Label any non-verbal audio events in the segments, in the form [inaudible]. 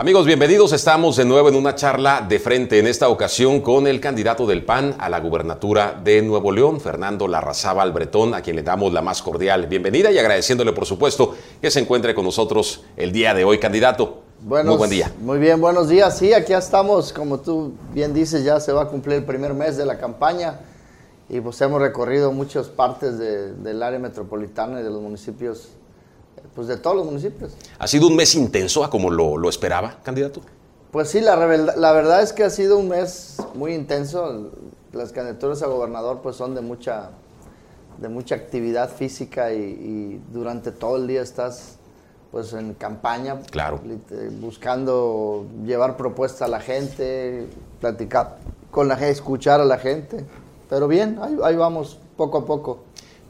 Amigos, bienvenidos. Estamos de nuevo en una charla de frente, en esta ocasión con el candidato del PAN a la gubernatura de Nuevo León, Fernando Larrazábal Bretón, a quien le damos la más cordial bienvenida y agradeciéndole, por supuesto, que se encuentre con nosotros el día de hoy, candidato. muy buen día. Muy bien, buenos días. Sí, aquí estamos, como tú bien dices, ya se va a cumplir el primer mes de la campaña y pues hemos recorrido muchas partes del área metropolitana y de los municipios pues de todos los municipios. ¿Ha sido un mes intenso a como lo, esperaba, candidato? Pues sí, la, la, verdad es que ha sido un mes muy intenso. Las candidaturas a gobernador pues son de mucha, de mucha actividad física y, durante todo el día estás pues en campaña, claro. buscando llevar propuestas a la gente, platicar con la gente, escuchar a la gente. Pero bien, ahí, ahí vamos, poco a poco.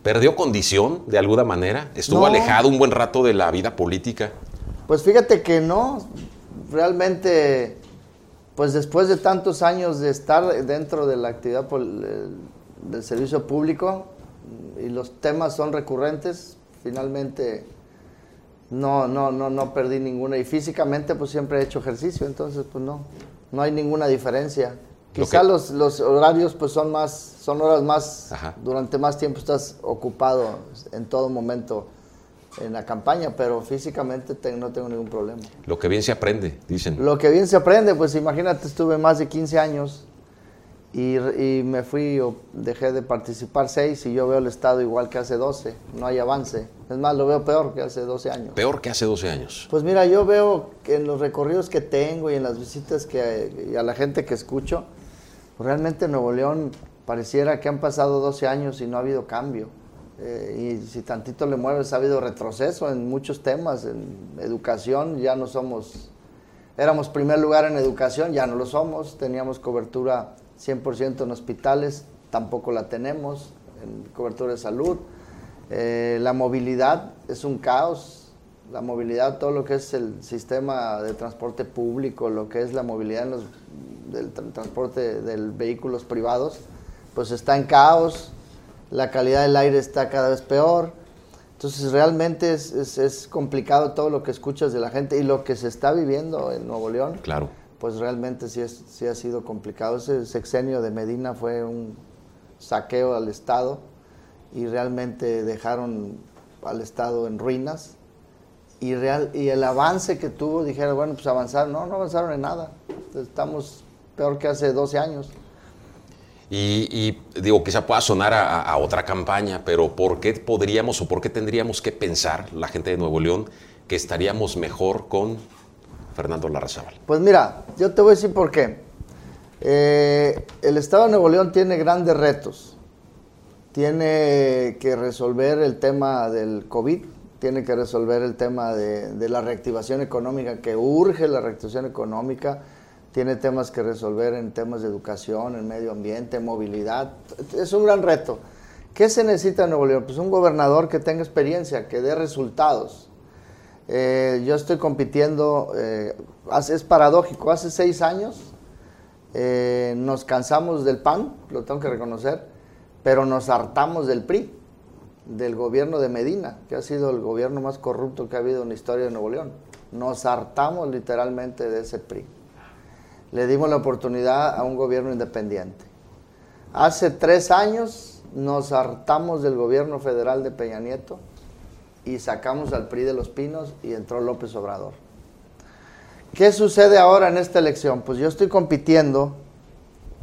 ¿Perdió condición de alguna manera? ¿Estuvo alejado un buen rato de la vida política? Pues fíjate que no. Realmente, pues después de tantos años de estar dentro de la actividad del servicio público y los temas son recurrentes, finalmente no, no, no, no perdí ninguna. Y físicamente pues siempre he hecho ejercicio, entonces pues no, no hay ninguna diferencia. Quizá los, los, horarios pues son más, son horas más, durante más tiempo estás ocupado en todo momento en la campaña, pero físicamente no tengo ningún problema. Lo que bien se aprende, dicen. Lo que bien se aprende, pues imagínate, estuve más de 15 años y, me fui, o dejé de participar 6 y yo veo el Estado igual que hace 12, no hay avance. Es más, lo veo peor que hace 12 años. Peor que hace 12 años. Pues mira, yo veo que en los recorridos que tengo y en las visitas que y a la gente que escucho, realmente en Nuevo León pareciera que han pasado 12 años y no ha habido cambio. Eh, y si tantito le mueves, ha habido retroceso en muchos temas. En educación ya no somos, éramos primer lugar en educación, ya no lo somos. Teníamos cobertura 100% en hospitales, tampoco la tenemos, en cobertura de salud. Eh, la movilidad es un caos. La movilidad, todo lo que es el sistema de transporte público, lo que es la movilidad en los del transporte de vehículos privados, pues está en caos, la calidad del aire está cada vez peor. Entonces realmente es, es, complicado todo lo que escuchas de la gente y lo que se está viviendo en Nuevo León. Claro. Pues realmente sí, es, sí ha sido complicado. Ese sexenio de Medina fue un saqueo al Estado y realmente dejaron al Estado en ruinas. Y, real, y el avance que tuvo, dijeron, bueno, pues avanzaron. No, no avanzaron en nada. Estamos peor que hace 12 años. Y, digo, quizá pueda sonar a, otra campaña, pero ¿por qué podríamos o por qué tendríamos que pensar la gente de Nuevo León que estaríamos mejor con Fernando Larrazábal? Pues mira, yo te voy a decir por qué. Eh, el Estado de Nuevo León tiene grandes retos. Tiene que resolver el tema del COVID, tiene que resolver el tema de, de la reactivación económica, que urge la reactivación económica tiene temas que resolver en temas de educación, en medio ambiente, movilidad. Es un gran reto. ¿Qué se necesita en Nuevo León? Pues un gobernador que tenga experiencia, que dé resultados. Eh, yo estoy compitiendo, eh, es paradójico, hace seis años eh, nos cansamos del PAN, lo tengo que reconocer, pero nos hartamos del PRI, del gobierno de Medina, que ha sido el gobierno más corrupto que ha habido en la historia de Nuevo León. Nos hartamos literalmente de ese PRI le dimos la oportunidad a un gobierno independiente. Hace tres años nos hartamos del gobierno federal de Peña Nieto y sacamos al PRI de los Pinos y entró López Obrador. ¿Qué sucede ahora en esta elección? Pues yo estoy compitiendo,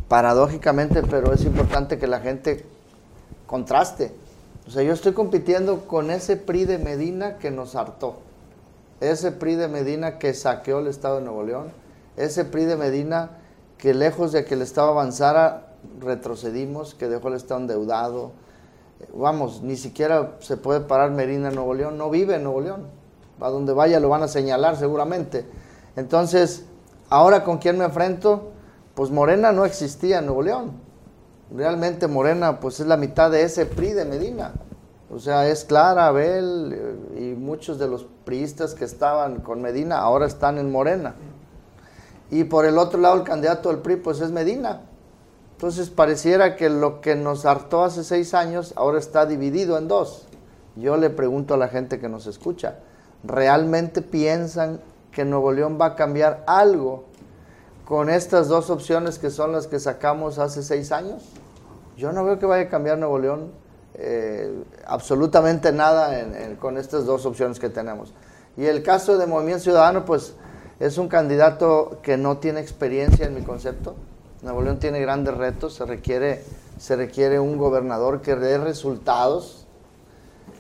paradójicamente, pero es importante que la gente contraste. O sea, yo estoy compitiendo con ese PRI de Medina que nos hartó, ese PRI de Medina que saqueó el Estado de Nuevo León, ese PRI de Medina que lejos de que el Estado avanzara, retrocedimos, que dejó el Estado endeudado. Vamos, ni siquiera se puede parar Medina en Nuevo León, no vive en Nuevo León. A donde vaya lo van a señalar seguramente. Entonces, ahora con quién me enfrento, pues Morena no existía en Nuevo León. Realmente Morena pues es la mitad de ese PRI de Medina. O sea, es Clara, Abel eh, y muchos de los priistas que estaban con Medina ahora están en Morena. Y por el otro lado, el candidato del PRI, pues es Medina. Entonces pareciera que lo que nos hartó hace seis años ahora está dividido en dos. Yo le pregunto a la gente que nos escucha, ¿realmente piensan que Nuevo León va a cambiar algo con estas dos opciones que son las que sacamos hace seis años. Yo no veo que vaya a cambiar Nuevo León eh, absolutamente nada con estas dos opciones que tenemos. Y el caso de Movimiento Ciudadano, pues es un candidato que no tiene experiencia en mi concepto. Nuevo León tiene grandes retos, se requiere, se requiere un gobernador que dé resultados.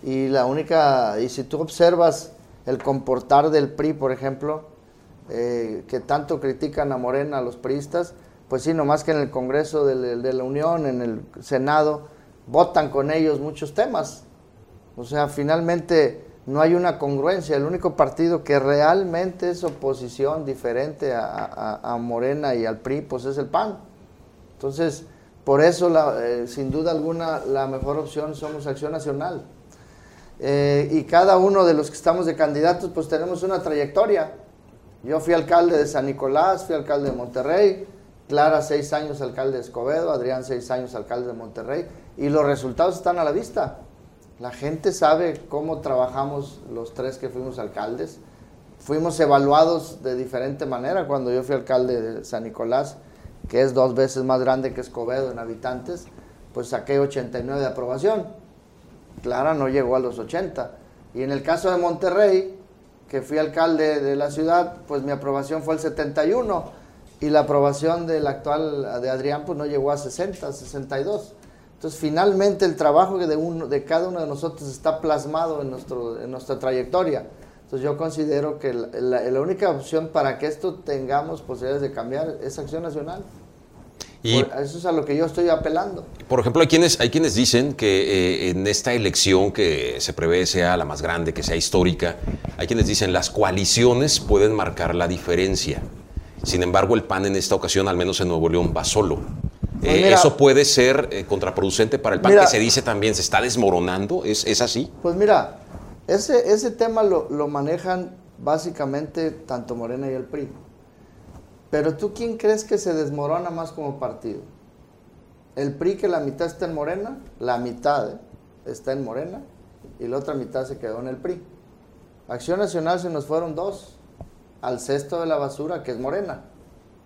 Y la única, y si tú observas el comportar del PRI, por ejemplo, eh, que tanto critican a Morena, a los priistas, pues sí, nomás que en el Congreso de, de, la Unión, en el Senado, votan con ellos muchos temas. O sea, finalmente no hay una congruencia. El único partido que realmente es oposición diferente a, Morena y al PRI, pues es el PAN. Entonces, por eso, eh, sin duda alguna, la mejor opción somos Acción Nacional. Eh, y cada uno de los que estamos de candidatos, pues tenemos una trayectoria. Yo fui alcalde de San Nicolás, fui alcalde de Monterrey, Clara seis años alcalde de Escobedo, Adrián seis años alcalde de Monterrey, y los resultados están a la vista. La gente sabe cómo trabajamos los tres que fuimos alcaldes. Fuimos evaluados de diferente manera. Cuando yo fui alcalde de San Nicolás, que es dos veces más grande que Escobedo en habitantes, pues saqué 89 de aprobación. Clara no llegó a los 80. Y en el caso de Monterrey, que fui alcalde de la ciudad, pues mi aprobación fue el 71 y la aprobación del actual de Adrián pues no llegó a 60, 62. Entonces, finalmente el trabajo de, uno, de cada uno de nosotros está plasmado en, nuestro, en nuestra trayectoria. Entonces, yo considero que la, única opción para que esto tengamos posibilidades de cambiar es acción nacional. Y eso es a lo que yo estoy apelando. Por ejemplo, hay quienes, hay quienes dicen que eh, en esta elección que se prevé sea la más grande, que sea histórica, hay quienes dicen las coaliciones pueden marcar la diferencia. Sin embargo, el PAN en esta ocasión, al menos en Nuevo León, va solo. Pues eh, ¿Eso puede ser eh, contraproducente para el PAN que se dice también se está desmoronando? ¿Es, es así? Pues mira, ese, ese tema lo, lo, manejan básicamente tanto Morena y el PRI. Pero tú, ¿quién crees que se desmorona más como partido? El PRI que la mitad está en Morena, la mitad ¿eh? está en Morena y la otra mitad se quedó en el PRI. Acción Nacional se nos fueron dos al cesto de la basura que es Morena.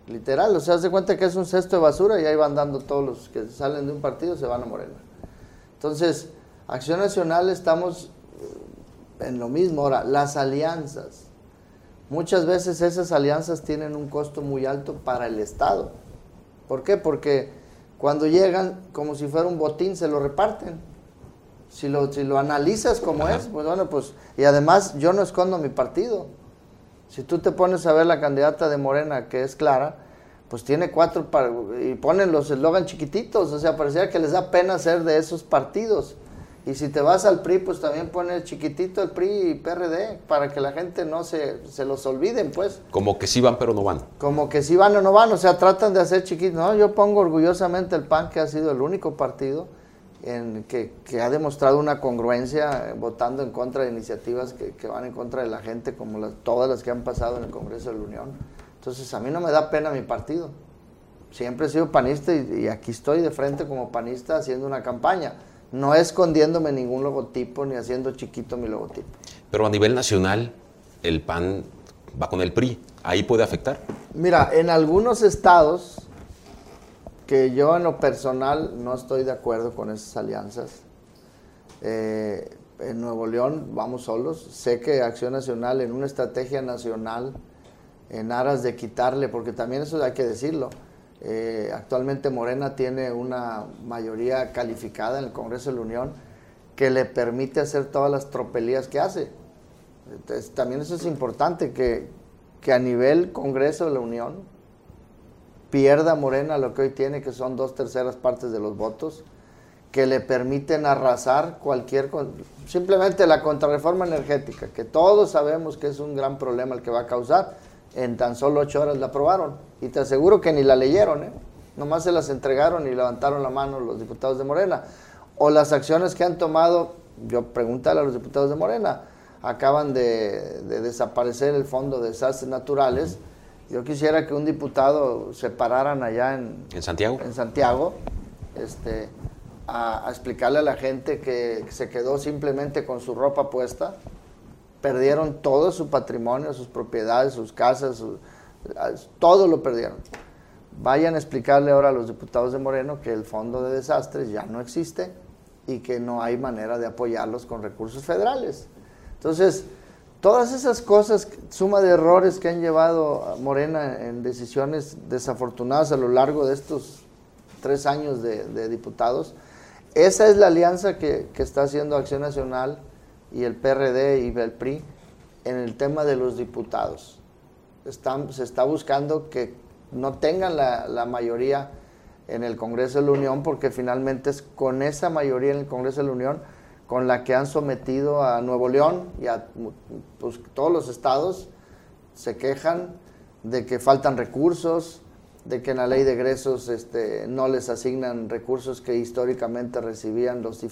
Literal, o sea, hace cuenta que es un cesto de basura y ahí van dando todos los que salen de un partido, se van a Morena. Entonces, Acción Nacional estamos eh, en lo mismo. Ahora, las alianzas. Muchas veces esas alianzas tienen un costo muy alto para el Estado. ¿Por qué? Porque cuando llegan, como si fuera un botín, se lo reparten. Si lo, si lo analizas como es, pues bueno, pues, y además yo no escondo mi partido. Si tú te pones a ver la candidata de Morena, que es Clara, pues tiene cuatro y ponen los eslogan chiquititos, o sea, parecía que les da pena ser de esos partidos. Y si te vas al PRI, pues también pone chiquitito el PRI y PRD, para que la gente no se, se los olviden, pues. Como que sí van, pero no van. Como que sí van o no van, o sea, tratan de hacer chiquitos. No, yo pongo orgullosamente el PAN, que ha sido el único partido en que, ha demostrado una congruencia eh, votando en contra de iniciativas que, van en contra de la gente, como todas las que han pasado en el Congreso de la Unión. Entonces, a mí no me da pena mi partido. Siempre he sido panista y, aquí estoy de frente como panista haciendo una campaña. No escondiéndome ningún logotipo ni haciendo chiquito mi logotipo. Pero a nivel nacional, el PAN va con el PRI. ¿Ahí puede afectar? Mira, en algunos estados que yo en lo personal no estoy de acuerdo con esas alianzas. Eh, en Nuevo León vamos solos. Sé que Acción Nacional en una estrategia nacional en aras de quitarle, porque también eso hay que decirlo, eh, actualmente Morena tiene una mayoría calificada en el Congreso de la Unión que le permite hacer todas las tropelías que hace. Entonces, también eso es importante, que, que a nivel Congreso de la Unión, pierda Morena lo que hoy tiene, que son dos terceras partes de los votos, que le permiten arrasar cualquier... Simplemente la contrarreforma energética, que todos sabemos que es un gran problema el que va a causar, en tan solo ocho horas la aprobaron. Y te aseguro que ni la leyeron, ¿eh? Nomás se las entregaron y levantaron la mano los diputados de Morena. O las acciones que han tomado, yo pregúntale a los diputados de Morena, acaban de, de desaparecer el Fondo de Desastres Naturales yo quisiera que un diputado se pararan allá en, ¿En Santiago, en Santiago este, a, explicarle a la gente que, se quedó simplemente con su ropa puesta perdieron todo su patrimonio, sus propiedades, sus casas, todo lo perdieron. Vayan a explicarle ahora a los diputados de Moreno que el fondo de desastres ya no existe y que no hay manera de apoyarlos con recursos federales. Entonces, todas esas cosas, suma de errores que han llevado Morena en decisiones desafortunadas a lo largo de estos tres años de, diputados, esa es la alianza que, está haciendo Acción Nacional y el PRD y el PRI en el tema de los diputados. se está buscando que no tengan la, la, mayoría en el Congreso de la Unión porque finalmente es con esa mayoría en el Congreso de la Unión con la que han sometido a Nuevo León y a pues, todos los estados, se quejan de que faltan recursos, de que en la ley de egresos este, no les asignan recursos que históricamente recibían los,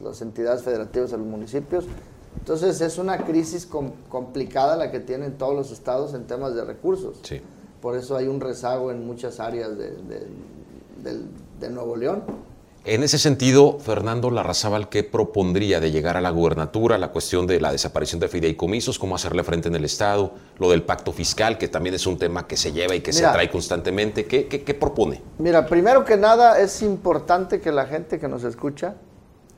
las entidades federativas de los municipios. Entonces es una crisis complicada la que tienen todos los estados en temas de recursos. Por eso hay un rezago en muchas áreas de Nuevo León. En ese sentido, Fernando Larrazábal, ¿qué propondría de llegar a la gubernatura? La cuestión de la desaparición de fideicomisos, cómo hacerle frente en el Estado, lo del pacto fiscal, que también es un tema que se lleva y que se trae constantemente. ¿Qué, qué, propone? Mira, primero que nada es importante que la gente que nos escucha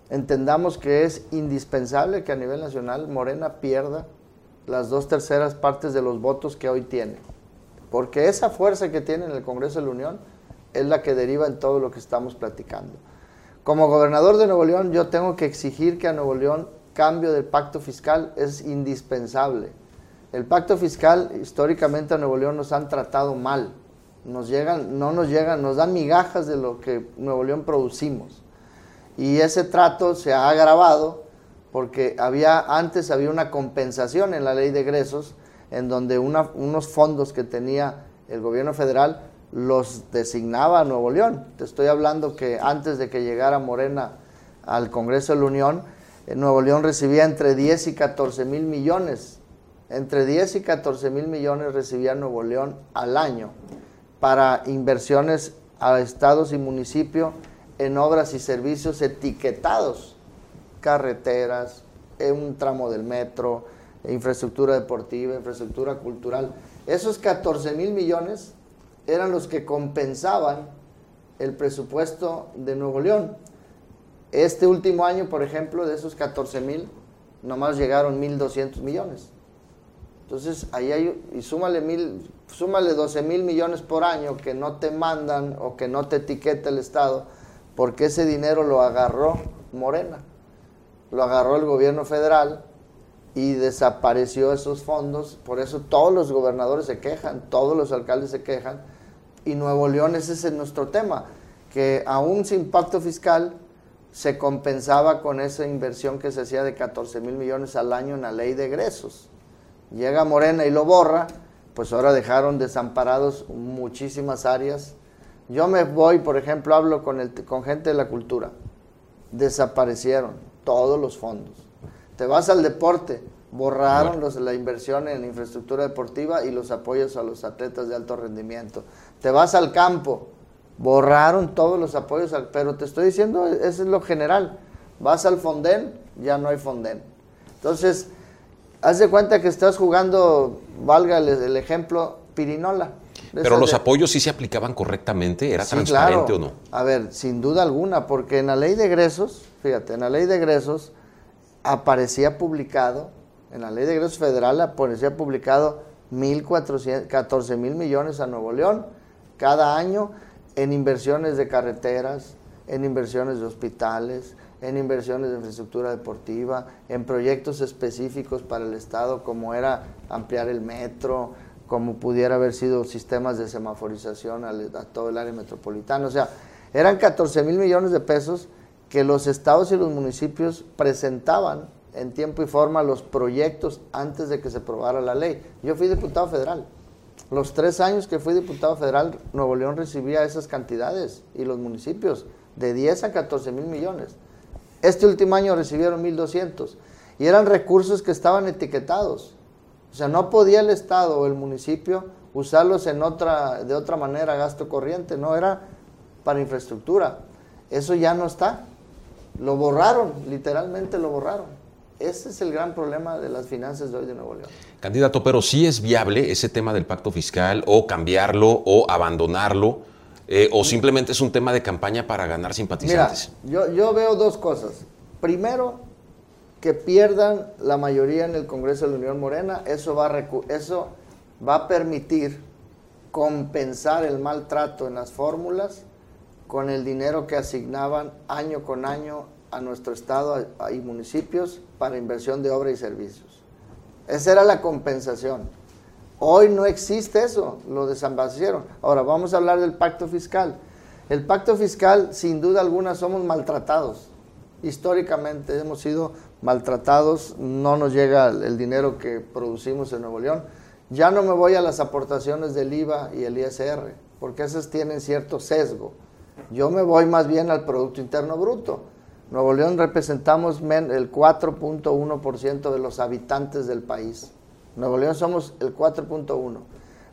entendamos que es indispensable que a nivel nacional Morena pierda las dos terceras partes de los votos que hoy tiene. Porque esa fuerza que tiene en el Congreso de la Unión es la que deriva en todo lo que estamos platicando. Como gobernador de Nuevo León, yo tengo que exigir que a Nuevo León cambio del pacto fiscal es indispensable. El pacto fiscal, históricamente a Nuevo León nos han tratado mal. Nos llegan, no nos llegan, nos dan migajas de lo que Nuevo León producimos. Y ese trato se ha agravado porque había, antes había una compensación en la ley de egresos en donde unos fondos que tenía el gobierno federal los designaba Nuevo León. Te estoy hablando que antes de que llegara Morena al Congreso de la Unión, eh, Nuevo León recibía entre 10 y 14 mil millones. Entre 10 y 14 mil millones recibía Nuevo León al año para inversiones a estados y municipios en obras y servicios etiquetados, carreteras, un tramo del metro, infraestructura deportiva, infraestructura cultural. Esos 14 mil millones eran los que compensaban el presupuesto de Nuevo León. Este último año, por ejemplo, de esos 14 mil, nomás llegaron 1.200 millones. Entonces, ahí hay, y súmale, mil, súmale 12 mil millones por año que no te mandan o que no te etiqueta el Estado, porque ese dinero lo agarró Morena, lo agarró el gobierno federal y desapareció esos fondos. Por eso todos los gobernadores se quejan, todos los alcaldes se quejan, y Nuevo León, ese es nuestro tema, que aún sin pacto fiscal se compensaba con esa inversión que se hacía de 14 mil millones al año en la ley de egresos. Llega Morena y lo borra, pues ahora dejaron desamparados muchísimas áreas. Yo me voy, por ejemplo, hablo con, el, con gente de la cultura. Desaparecieron todos los fondos. Te vas al deporte, borraron los, la inversión en infraestructura deportiva y los apoyos a los atletas de alto rendimiento. Te vas al campo, borraron todos los apoyos, pero te estoy diciendo, eso es lo general. Vas al Fonden, ya no hay Fonden. Entonces, haz de cuenta que estás jugando, valga el, ejemplo, pirinola. Pero los apoyos sí se aplicaban correctamente, ¿era transparente o no? A ver, sin duda alguna, porque en la ley de egresos, fíjate, en la ley de egresos aparecía publicado, en la ley de egresos federal aparecía publicado 14 mil millones a Nuevo León cada año en inversiones de carreteras, en inversiones de hospitales, en inversiones de infraestructura deportiva, en proyectos específicos para el Estado como era ampliar el metro, como pudiera haber sido sistemas de semaforización a, todo el área metropolitana. O sea, eran 14 mil millones de pesos que los estados y los municipios presentaban en tiempo y forma los proyectos antes de que se aprobara la ley. Yo fui diputado federal. Los tres años que fui diputado federal, Nuevo León recibía esas cantidades y los municipios de 10 a 14 mil millones. Este último año recibieron 1.200 y eran recursos que estaban etiquetados. O sea, no podía el Estado o el municipio usarlos en otra, de otra manera, gasto corriente, no era para infraestructura. Eso ya no está. Lo borraron, literalmente lo borraron. Ese es el gran problema de las finanzas de hoy de Nuevo León. Candidato, pero sí es viable ese tema del pacto fiscal o cambiarlo o abandonarlo eh, o simplemente es un tema de campaña para ganar simpatizantes. Mira, yo, yo veo dos cosas. Primero, que pierdan la mayoría en el Congreso de la Unión Morena, eso va a, eso va a permitir compensar el maltrato en las fórmulas con el dinero que asignaban año con año a nuestro estado y municipios para inversión de obra y servicios. Esa era la compensación. Hoy no existe eso, lo desaparecieron. Ahora vamos a hablar del pacto fiscal. El pacto fiscal, sin duda alguna, somos maltratados. Históricamente hemos sido maltratados, no nos llega el dinero que producimos en Nuevo León. Ya no me voy a las aportaciones del IVA y el ISR, porque esas tienen cierto sesgo. Yo me voy más bien al Producto Interno Bruto. Nuevo León representamos el 4.1% de los habitantes del país. Nuevo León somos el 4.1%.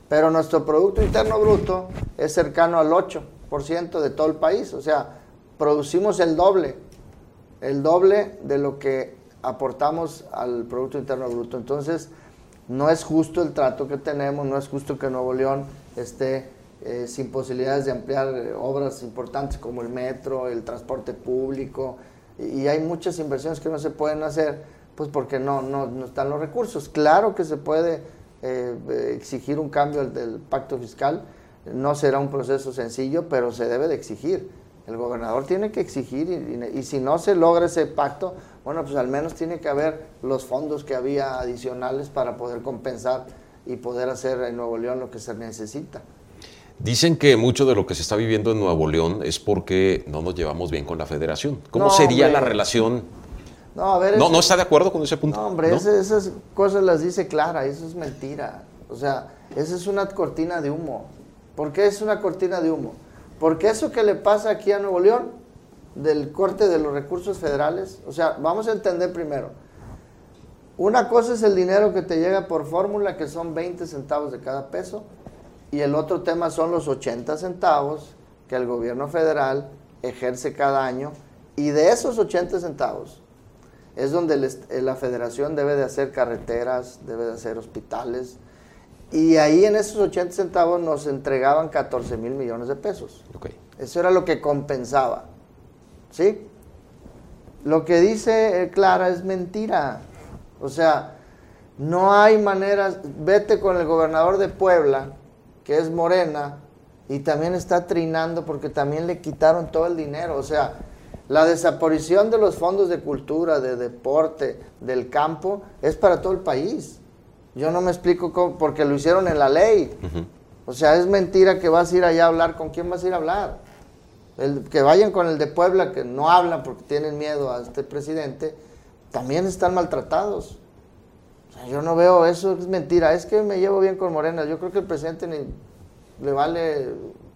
Pero nuestro Producto Interno Bruto es cercano al 8% de todo el país. O sea, producimos el doble, el doble de lo que aportamos al Producto Interno Bruto. Entonces, no es justo el trato que tenemos, no es justo que Nuevo León esté eh, sin posibilidades de ampliar eh, obras importantes como el metro, el transporte público, y, hay muchas inversiones que no se pueden hacer, pues porque no, no, están los recursos. Claro que se puede eh, exigir un cambio del, del, pacto fiscal, no será un proceso sencillo, pero se debe de exigir. El gobernador tiene que exigir y, y si no se logra ese pacto, bueno, pues al menos tiene que haber los fondos que había adicionales para poder compensar y poder hacer en Nuevo León lo que se necesita. Dicen que mucho de lo que se está viviendo en Nuevo León es porque no nos llevamos bien con la federación. ¿Cómo sería la relación? No, a ver, no, está de acuerdo con ese punto. No, hombre, esas cosas las dice Clara, eso es mentira. O sea, esa es una cortina de humo. ¿Por qué es una cortina de humo? Porque eso que le pasa aquí a Nuevo León, del corte de los recursos federales, o sea, vamos a entender primero. Una cosa es el dinero que te llega por fórmula, que son 20 centavos de cada peso, y el otro tema son los 80 centavos que el gobierno federal ejerce cada año. Y de esos 80 centavos es donde eh, la federación debe de hacer carreteras, debe de hacer hospitales. Y ahí en esos 80 centavos nos entregaban 14 mil millones de pesos. Eso era lo que compensaba. ¿Sí? Lo que dice eh, Clara es mentira. O sea, no hay maneras. Vete con el gobernador de Puebla que es morena, y también está trinando porque también le quitaron todo el dinero. O sea, la desaparición de los fondos de cultura, de deporte, del campo, es para todo el país. Yo no me explico cómo, porque lo hicieron en la ley. O sea, es mentira que vas a ir allá a hablar. ¿Con quién vas a ir a hablar? El, que vayan con el de Puebla, que no hablan porque tienen miedo a este presidente, también están maltratados yo no veo eso, es mentira. Es que me llevo bien con Morena. Yo creo que el presidente le vale,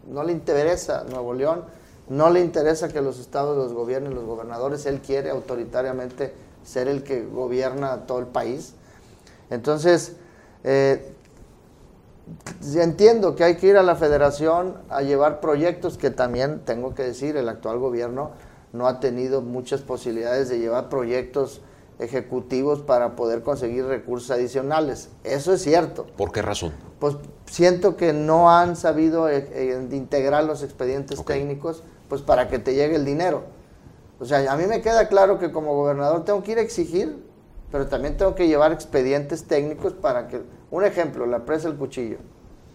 no le interesa Nuevo León, no le interesa que los estados los gobiernen los gobernadores. Él quiere autoritariamente ser el que gobierna todo el país. Entonces, eh, entiendo que hay que ir a la federación a llevar proyectos que también, tengo que decir, el actual gobierno no ha tenido muchas posibilidades de llevar proyectos ejecutivos para poder conseguir recursos adicionales. Eso es cierto. ¿Por qué razón? Pues siento que no han sabido eh, eh, integrar los expedientes técnicos pues para que te llegue el dinero. O sea, a mí me queda claro que como gobernador tengo que ir a exigir, pero también tengo que llevar expedientes técnicos para que... Un ejemplo, la presa El Cuchillo.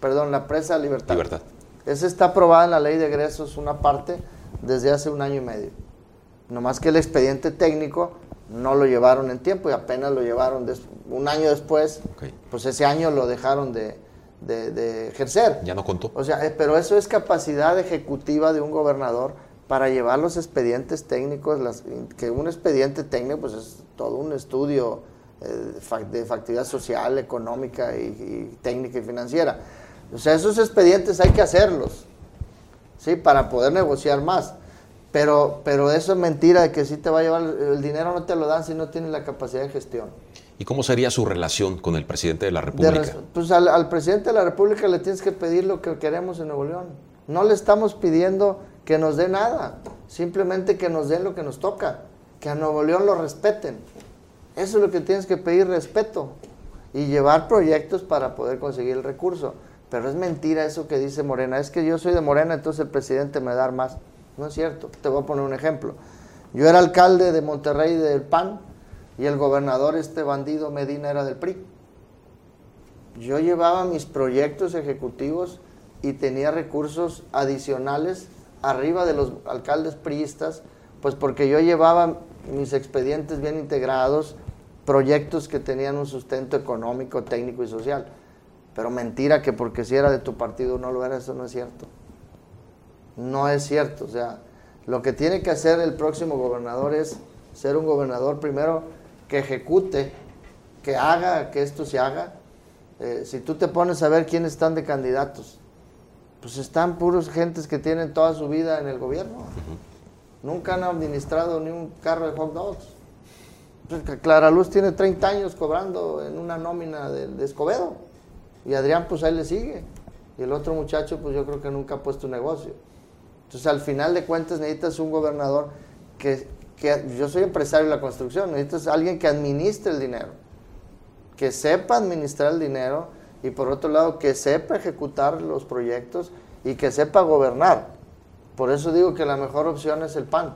Perdón, la presa Libertad. Libertad. Esa está aprobada en la ley de egresos, una parte, desde hace un año y medio. Nomás que el expediente técnico no lo llevaron en tiempo y apenas lo llevaron un año después, pues ese año lo dejaron de, ejercer. Ya no contó. O sea, eh, pero eso es capacidad ejecutiva de un gobernador para llevar los expedientes técnicos, las, que un expediente técnico pues es todo un estudio eh, de factibilidad social, económica y, técnica y financiera. O sea, esos expedientes hay que hacerlos, ¿sí? Para poder negociar más. Pero, pero eso es mentira de que si te va a llevar el dinero, no te lo dan si no tienes la capacidad de gestión. ¿Y cómo sería su relación con el presidente de la República? pues al, presidente de la República le tienes que pedir lo que queremos en Nuevo León. No le estamos pidiendo que nos dé nada, simplemente que nos den lo que nos toca, que a Nuevo León lo respeten. Eso es lo que tienes que pedir respeto y llevar proyectos para poder conseguir el recurso. Pero es mentira eso que dice Morena. Es que yo soy de Morena, entonces el presidente me da más. No es cierto. Te voy a poner un ejemplo. Yo era alcalde de Monterrey del PAN y el gobernador, este bandido Medina, era del PRI. Yo llevaba mis proyectos ejecutivos y tenía recursos adicionales arriba de los alcaldes priistas, pues porque yo llevaba mis expedientes bien integrados, proyectos que tenían un sustento económico, técnico y social. Pero mentira que porque si era de tu partido no lo era, eso no es cierto. No es cierto. O sea, lo que tiene que hacer el próximo gobernador es ser un gobernador primero que ejecute, que haga que esto se haga. Eh, si tú te pones a ver quiénes están de candidatos, pues están puros gentes que tienen toda su vida en el gobierno. Nunca han administrado ni un carro de hot dogs. Pues Clara Luz tiene 30 años cobrando en una nómina de, de, Escobedo. Y Adrián, pues ahí le sigue. Y el otro muchacho, pues yo creo que nunca ha puesto un negocio. Entonces, al final de cuentas, necesitas un gobernador que, que yo soy empresario de la construcción, necesitas alguien que administre el dinero, que sepa administrar el dinero y por otro lado que sepa ejecutar los proyectos y que sepa gobernar. Por eso digo que la mejor opción es el PAN,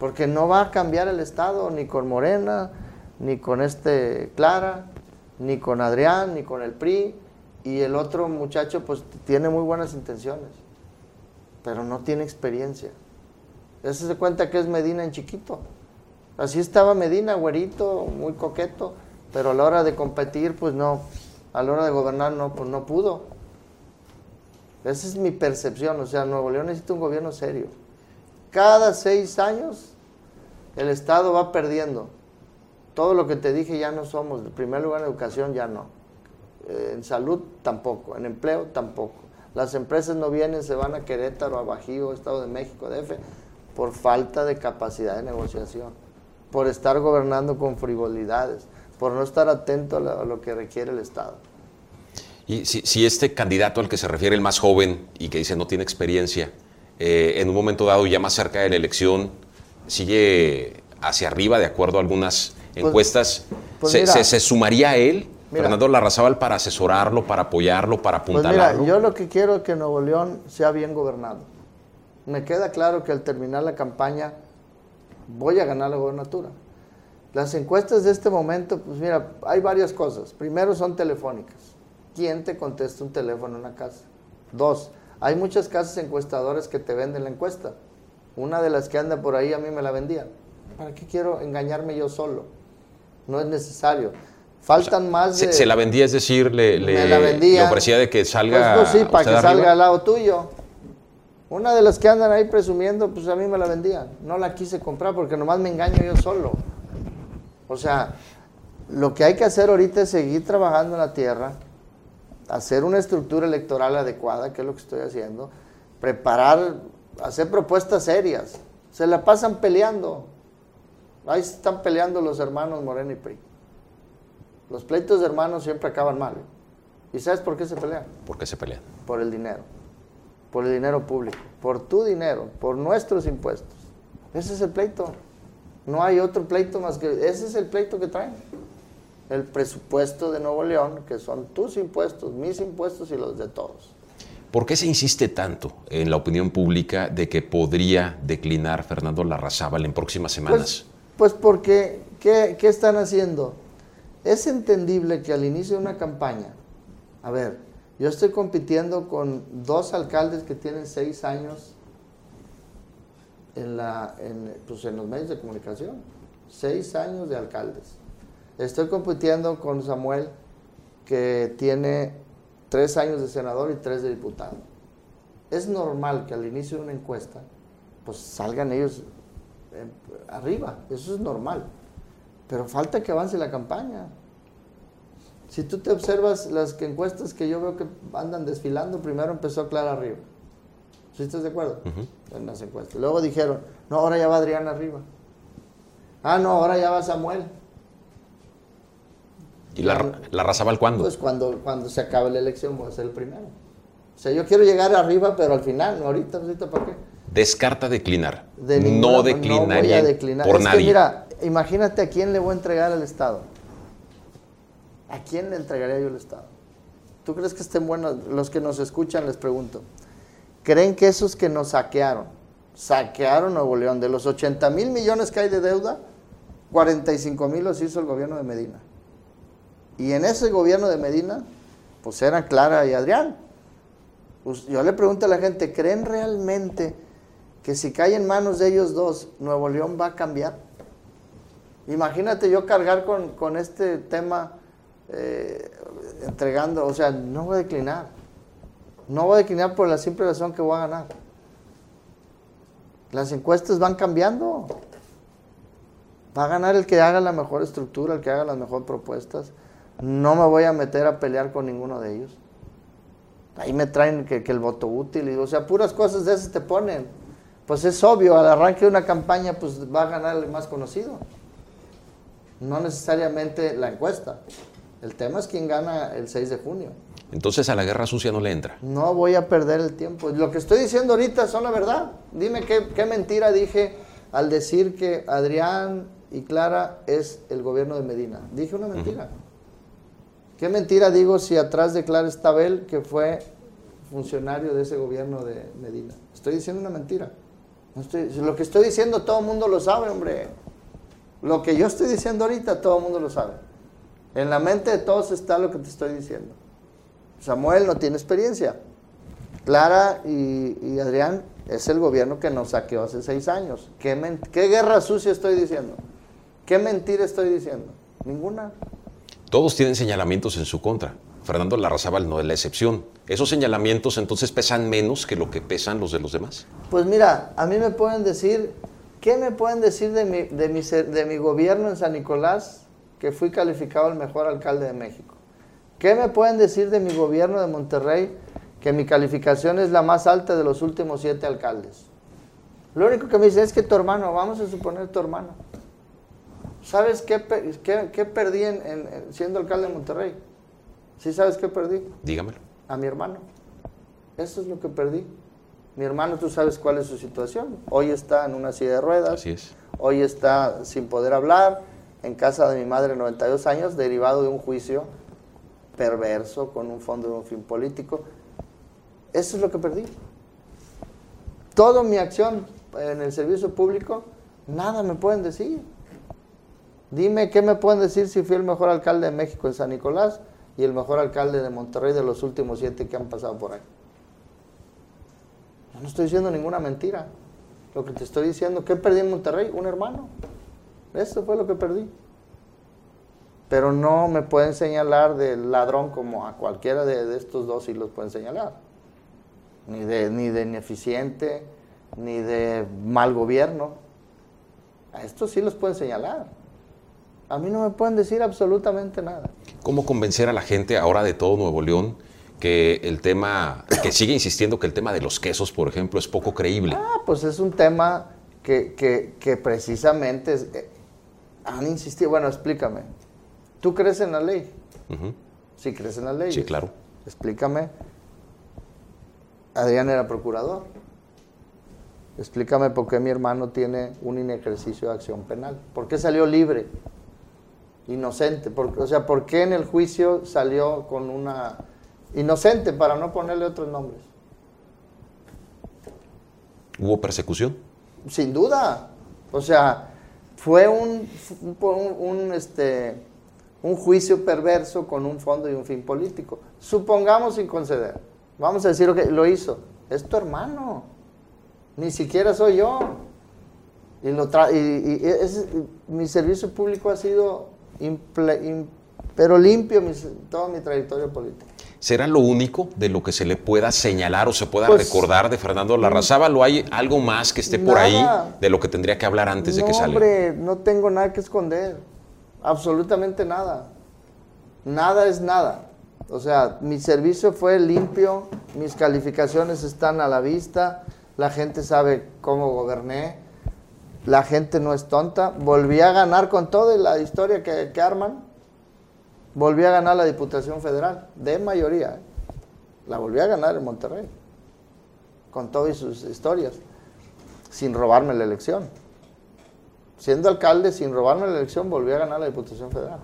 porque no va a cambiar el Estado ni con Morena, ni con este Clara, ni con Adrián, ni con el PRI, y el otro muchacho pues tiene muy buenas intenciones, pero no tiene experiencia. Ese se cuenta que es Medina en chiquito. Así estaba Medina, güerito, muy coqueto, pero a la hora de competir pues no, a la hora de gobernar no, pues no pudo. Esa es mi percepción, o sea, Nuevo León necesita un gobierno serio. Cada seis años el Estado va perdiendo. Todo lo que te dije ya no somos. En primer lugar en educación ya no. Eh, en salud tampoco. En empleo tampoco. Las empresas no vienen, se van a Querétaro, a Bajío, Estado de México, DF, por falta de capacidad de negociación. Por estar gobernando con frivolidades por no estar atento a lo, que requiere el Estado. Y si, este candidato al que se refiere, el más joven y que dice no tiene experiencia, eh, en un momento dado, ya más cerca de la elección, sigue hacia arriba de acuerdo a algunas pues, encuestas, pues se, sumaría a él, Fernando Larrazábal, para asesorarlo, para apoyarlo, para pues apuntalarlo? yo lo que quiero es que Nuevo León sea bien gobernado. Me queda claro que al terminar la campaña voy a ganar la gobernatura. Las encuestas de este momento, pues mira, hay varias cosas. Primero son telefónicas. ¿Quién te contesta un teléfono en una casa? Dos, hay muchas casas encuestadoras que te venden la encuesta. Una de las que anda por ahí a mí me la vendían. ¿Para qué quiero engañarme yo solo? No es necesario. Faltan más de... Se, la vendía, es decir, le, le, ofrecía de que salga... Pues, pues sí, para que salga al lado tuyo. Una de las que andan ahí presumiendo, pues a mí me la vendían. No la quise comprar porque nomás me engaño yo solo. O sea, lo que hay que hacer ahorita es seguir trabajando en la tierra, hacer una estructura electoral adecuada, que es lo que estoy haciendo, preparar, hacer propuestas serias. Se la pasan peleando. Ahí están peleando los hermanos Moreno y PRI. Los pleitos de hermanos siempre acaban mal. ¿Y sabes por qué se pelean? ¿Por qué se pelean? Por el dinero. Por el dinero público. Por tu dinero. Por nuestros impuestos. Ese es el pleito. No hay otro pleito más que ese es el pleito que traen. El presupuesto de Nuevo León, que son tus impuestos, mis impuestos y los de todos. ¿Por qué se insiste tanto en la opinión pública de que podría declinar Fernando Larrazábal en próximas semanas? Pues, pues porque, ¿qué, ¿qué están haciendo? Es entendible que al inicio de una campaña, a ver, yo estoy compitiendo con dos alcaldes que tienen seis años en, la, pues en los medios de comunicación. Seis años de alcaldes. Estoy compitiendo con Samuel, que tiene tres años de senador y tres de diputado. Es normal que al inicio de una encuesta, pues salgan ellos arriba, eso es normal. Pero falta que avance la campaña. Si tú te observas las que encuestas que yo veo que andan desfilando, primero empezó Clara arriba. ¿Sí estás de acuerdo? En las encuestas. Luego dijeron, no, ahora ya va Adrián arriba. Ah, no, ahora ya va Samuel. ¿Y la, la Razabal cuándo? Pues cuando, cuando se acabe la elección voy a ser el primero. O sea, yo quiero llegar arriba, pero al final, ahorita, ahorita ¿para qué? Descarta declinar. no declinaría por es nadie. Que mira, imagínate a quién le voy a entregar el Estado. ¿A quién le entregaría yo el Estado? ¿Tú crees que estén buenos? Los que nos escuchan, les pregunto. ¿Creen que esos que nos saquearon, saquearon Nuevo León, de los 80 mil millones que hay de deuda, 45 mil los hizo el gobierno de Medina? Y en ese gobierno de Medina, pues eran Clara y Adrián. Pues yo le pregunto a la gente, ¿creen realmente que si cae en manos de ellos dos, Nuevo León va a cambiar? Imagínate yo cargar con, este tema eh, entregando, o sea, no voy a declinar. No voy a declinar por la simple razón que voy a ganar. Las encuestas van cambiando. Va a ganar el que haga la mejor estructura, el que haga las mejores propuestas. No me voy a meter a pelear con ninguno de ellos. Ahí me traen que, el voto útil, y, o sea, puras cosas de esas te ponen. Pues es obvio, al arranque de una campaña, pues va a ganar el más conocido. No necesariamente la encuesta. El tema es quién gana el 6 de junio. Entonces a la guerra sucia no le entra. No voy a perder el tiempo. Lo que estoy diciendo ahorita son la verdad. Dime qué, qué mentira dije al decir que Adrián y Clara es el gobierno de Medina. Dije una mentira. ¿Qué mentira digo si atrás de Clara está Abel, que fue funcionario de ese gobierno de Medina? Estoy diciendo una mentira. lo que estoy diciendo todo el mundo lo sabe, hombre. Lo que yo estoy diciendo ahorita todo el mundo lo sabe. En la mente de todos está lo que te estoy diciendo. Samuel no tiene experiencia. Clara y, Adrián es el gobierno que nos saqueó hace seis años. ¿Qué, ¿Qué guerra sucia estoy diciendo? ¿Qué mentira estoy diciendo? Ninguna. Todos tienen señalamientos en su contra. Fernando Larrazábal no es la excepción. ¿Esos señalamientos entonces pesan menos que lo que pesan los de los demás? Pues mira, a mí me pueden decir, ¿qué me pueden decir de mi, de mi, de mi gobierno en San Nicolás que fui calificado el mejor alcalde de México? ¿Qué me pueden decir de mi gobierno de Monterrey que mi calificación es la más alta de los últimos siete alcaldes? Lo único que me dicen es que tu hermano, vamos a suponer tu hermano. ¿Sabes qué, qué, perdí en, siendo alcalde de Monterrey? ¿Sí sabes qué perdí? Dígamelo. A mi hermano. Eso es lo que perdí. Mi hermano, tú sabes cuál es su situación. Hoy está en una silla de ruedas. Así es. Hoy está sin poder hablar, en casa de mi madre, 92 años, derivado de un juicio perverso con un fondo de un fin político. Eso es lo que perdí. Toda mi acción en el servicio público, nada me pueden decir. Dime qué me pueden decir si fui el mejor alcalde de México en San Nicolás y el mejor alcalde de Monterrey de los últimos siete que han pasado por ahí. No estoy diciendo ninguna mentira. Lo que te estoy diciendo, ¿qué perdí en Monterrey? Un hermano. Eso fue lo que perdí. Pero no me pueden señalar de ladrón como a cualquiera de, estos dos sí los pueden señalar. Ni de, ni de ineficiente, ni de mal gobierno. A estos sí los pueden señalar. A mí no me pueden decir absolutamente nada. ¿Cómo convencer a la gente ahora de todo Nuevo León que el tema, que sigue insistiendo que el tema de los quesos, por ejemplo, es poco creíble? Ah, pues es un tema que, que, precisamente eh, han insistido. Bueno, explícame. ¿Tú crees en la ley? Sí, crees en la ley. Sí, claro. Explícame. Adrián era procurador. Explícame por qué mi hermano tiene un inejercicio de acción penal. ¿Por qué salió libre? inocente. O sea, ¿por qué en el juicio salió con una inocente para no ponerle otros nombres? ¿Hubo persecución? Sin duda. O sea, fue un, un, este, un juicio perverso con un fondo y un fin político. Supongamos sin conceder. Vamos a decir lo que lo hizo. Es tu hermano. Ni siquiera soy yo. Y, lo y, mi servicio público ha sido pero limpio toda mi trayectoria política. ¿Será lo único de lo que se le pueda señalar o se pueda pues, recordar de Fernando Larrazábal o hay algo más que esté por ahí de lo que tendría que hablar antes de que salga? Hombre, no tengo nada que esconder. Absolutamente nada. Nada es nada. O sea, mi servicio fue limpio, mis calificaciones están a la vista, la gente sabe cómo goberné la gente no es tonta. Volví a ganar con toda la historia que, arman. Volví a ganar la Diputación Federal, de mayoría. La volví a ganar en Monterrey. Con todas sus historias. Sin robarme la elección. siendo alcalde, sin robarme la elección, volví a ganar la Diputación Federal.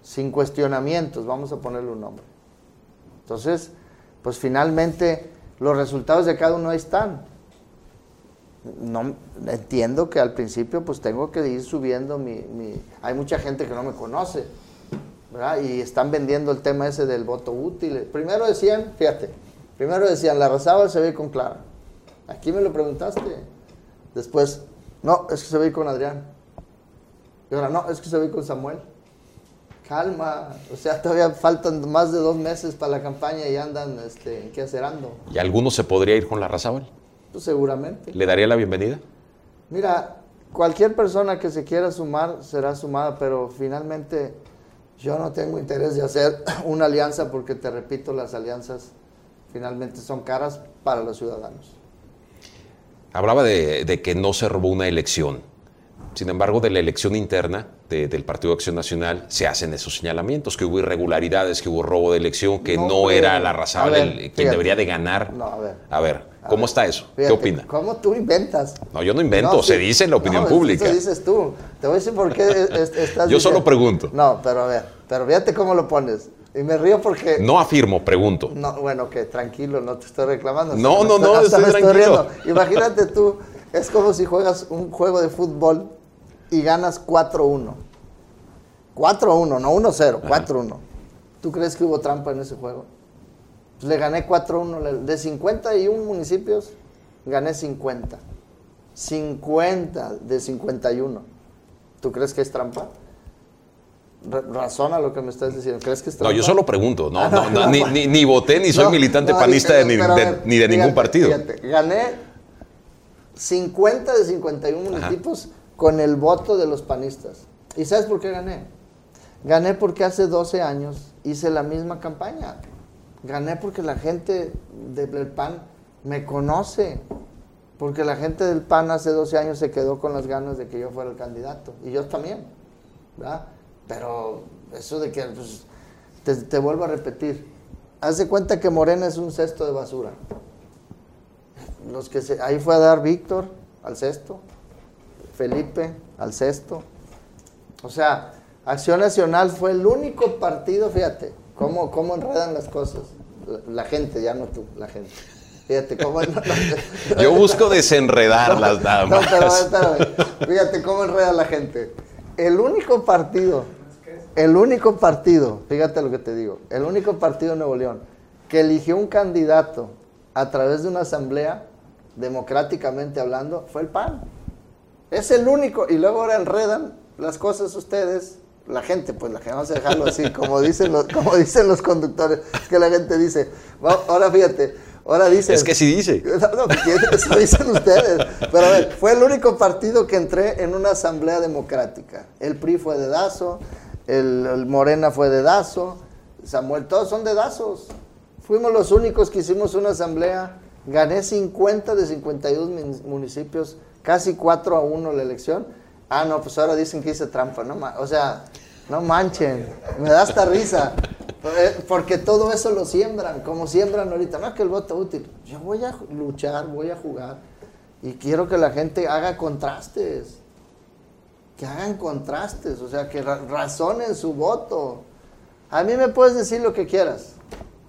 Sin cuestionamientos, vamos a ponerle un nombre. Entonces, pues finalmente los resultados de cada uno ahí están. No, entiendo que al principio pues tengo que ir subiendo mi... Hay mucha gente que no me conoce, ¿verdad? Y están vendiendo el tema ese del voto útil. Primero decían, fíjate, primero decían, la Razaba se ve con Clara. Aquí me lo preguntaste. Después, no, es que se ve con Adrián. Y ahora, no, es que se ve con Samuel. Calma, o sea, [laughs] todavía faltan más de dos meses para la campaña y andan este, qué hacerando. ¿Y alguno se podría ir con la Razabal? Pues seguramente. ¿Le daría la bienvenida? Mira, cualquier persona que se quiera sumar será sumada, pero finalmente yo no tengo interés de hacer [laughs] una alianza porque te repito, las alianzas finalmente son caras para los ciudadanos. Hablaba de, que no se robó una elección. Sin embargo, de la elección interna del Partido de Acción Nacional se hacen esos señalamientos, que hubo irregularidades, que hubo robo de elección, que no, era la Razabal quien debería de ganar. No, a ver. A ver, ¿cómo está eso? ¿Qué opina? ¿Cómo tú inventas? No, yo no invento, se dice en la opinión pública. Eso dices tú. Te voy a decir por qué estás [laughs] Yo solo pregunto. No, pero a ver, pero fíjate cómo lo pones. Y me río porque... No afirmo, pregunto. No, bueno, que tranquilo, no te estoy reclamando. No, no, no, estoy, tranquilo. Imagínate tú, es como si juegas un juego de fútbol y ganas 4-1. 4-1, no 1-0, 4-1. ¿Tú crees que hubo trampa en ese juego? Pues le gané 4-1. De 51 municipios, gané 50. 50 de 51. ¿Tú crees que es trampa? razona lo que me estás diciendo. ¿Crees que es trampa? No, yo solo pregunto. No, no, [laughs] no ni, ni, ni, voté ni soy militante panista de, ni, de, ningún partido. Fíjate, gané 50 de 51 municipios con el voto de los panistas. ¿Y sabes por qué gané? Gané porque hace 12 años hice la misma campaña. Gané porque la gente del PAN me conoce. Porque la gente del PAN hace 12 años se quedó con las ganas de que yo fuera el candidato. Y yo también. ¿verdad? Pero eso de que pues, te, vuelvo a repetir. Haz de cuenta que Morena es un cesto de basura. Los que se, ahí fue a dar Víctor al cesto, Felipe al cesto. O sea, Acción Nacional fue el único partido, fíjate, cómo, cómo enredan las cosas. La, gente, ya no tú, la gente. Fíjate cómo. [laughs] Yo busco desenredarlas nada más. No, pero, Fíjate cómo enreda la gente. El único partido, el único partido, fíjate lo que te digo, el único partido de Nuevo León que eligió un candidato a través de una asamblea, democráticamente hablando, fue el PAN. Es el único, y luego ahora enredan las cosas ustedes, la gente, pues la gente, vamos a dejarlo así, [laughs] como dicen los, como dicen los conductores, que la gente dice, ahora fíjate, ahora dice... Es que sí dice. [laughs] No, eso dicen ustedes. Pero a ver, fue el único partido que entré en una asamblea democrática. El PRI fue de Dazo, el, Morena fue de Dazo, Samuel, todos son de Dazos. Fuimos los únicos que hicimos una asamblea, gané 50 de 52 municipios casi 4 a 1 la elección. Ah, no, pues ahora dicen que hice trampa, no o sea, no manchen, me da hasta risa. Eh, porque todo eso lo siembran, como siembran ahorita, no que el voto útil. Yo voy a luchar, voy a jugar y quiero que la gente haga contrastes. Que hagan contrastes, o sea, que razonen su voto. A mí me puedes decir lo que quieras,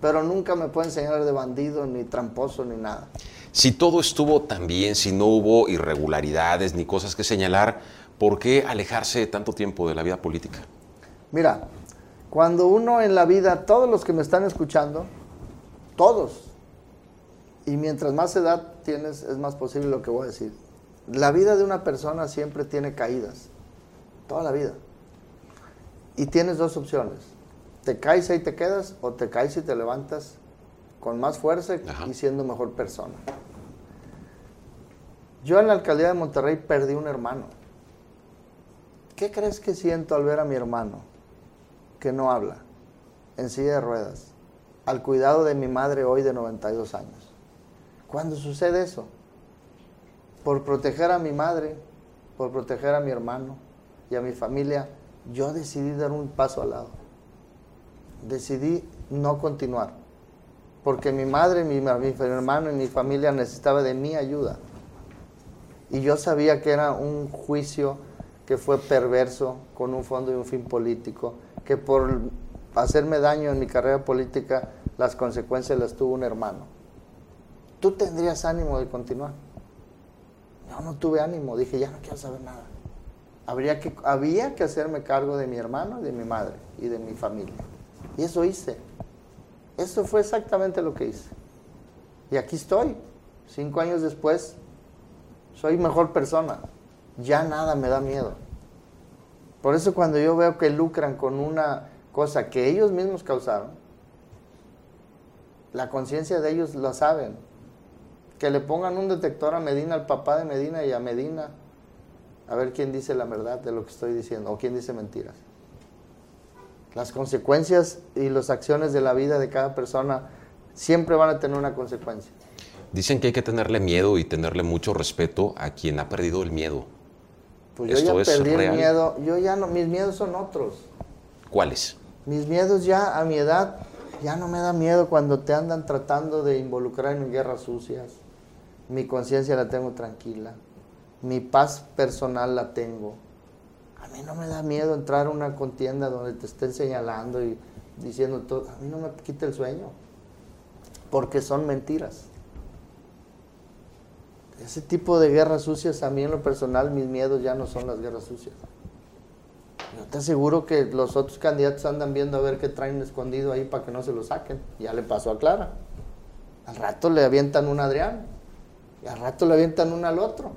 pero nunca me puedes enseñar de bandido, ni tramposo, ni nada. Si todo estuvo tan bien, si no hubo irregularidades ni cosas que señalar, ¿por qué alejarse tanto tiempo de la vida política? Mira, cuando uno en la vida, todos los que me están escuchando, todos, y mientras más edad tienes, es más posible lo que voy a decir. La vida de una persona siempre tiene caídas, toda la vida. Y tienes dos opciones. Te caes y te quedas o te caes y te levantas con más fuerza y siendo mejor persona. Yo en la alcaldía de Monterrey perdí un hermano. ¿Qué crees que siento al ver a mi hermano que no habla, en silla de ruedas, al cuidado de mi madre hoy de 92 años? ¿Cuándo sucede eso? Por proteger a mi madre, por proteger a mi hermano y a mi familia, yo decidí dar un paso al lado. Decidí no continuar porque mi madre, mi, mi hermano y mi familia necesitaba de mi ayuda. Y yo sabía que era un juicio que fue perverso, con un fondo y un fin político, que por hacerme daño en mi carrera política, las consecuencias las tuvo un hermano. ¿Tú tendrías ánimo de continuar? No, no tuve ánimo, dije, ya no quiero saber nada. Habría que, había que hacerme cargo de mi hermano de mi madre y de mi familia. Y eso hice. Eso fue exactamente lo que hice. Y aquí estoy, cinco años después, soy mejor persona. Ya nada me da miedo. Por eso cuando yo veo que lucran con una cosa que ellos mismos causaron, la conciencia de ellos lo saben. Que le pongan un detector a Medina, al papá de Medina y a Medina, a ver quién dice la verdad de lo que estoy diciendo o quién dice mentiras. Las consecuencias y las acciones de la vida de cada persona siempre van a tener una consecuencia. Dicen que hay que tenerle miedo y tenerle mucho respeto a quien ha perdido el miedo. Pues yo ya perdí el miedo, yo ya no, mis miedos son otros. ¿Cuáles? Mis miedos ya a mi edad, ya no me da miedo cuando te andan tratando de involucrar en guerras sucias. Mi conciencia la tengo tranquila, mi paz personal la tengo. A mí no me da miedo entrar a una contienda donde te estén señalando y diciendo todo. A mí no me quita el sueño, porque son mentiras. Ese tipo de guerras sucias, a mí en lo personal, mis miedos ya no son las guerras sucias. Yo te aseguro que los otros candidatos andan viendo a ver qué traen escondido ahí para que no se lo saquen. Ya le pasó a Clara. Al rato le avientan un a Adrián. Y al rato le avientan uno al otro.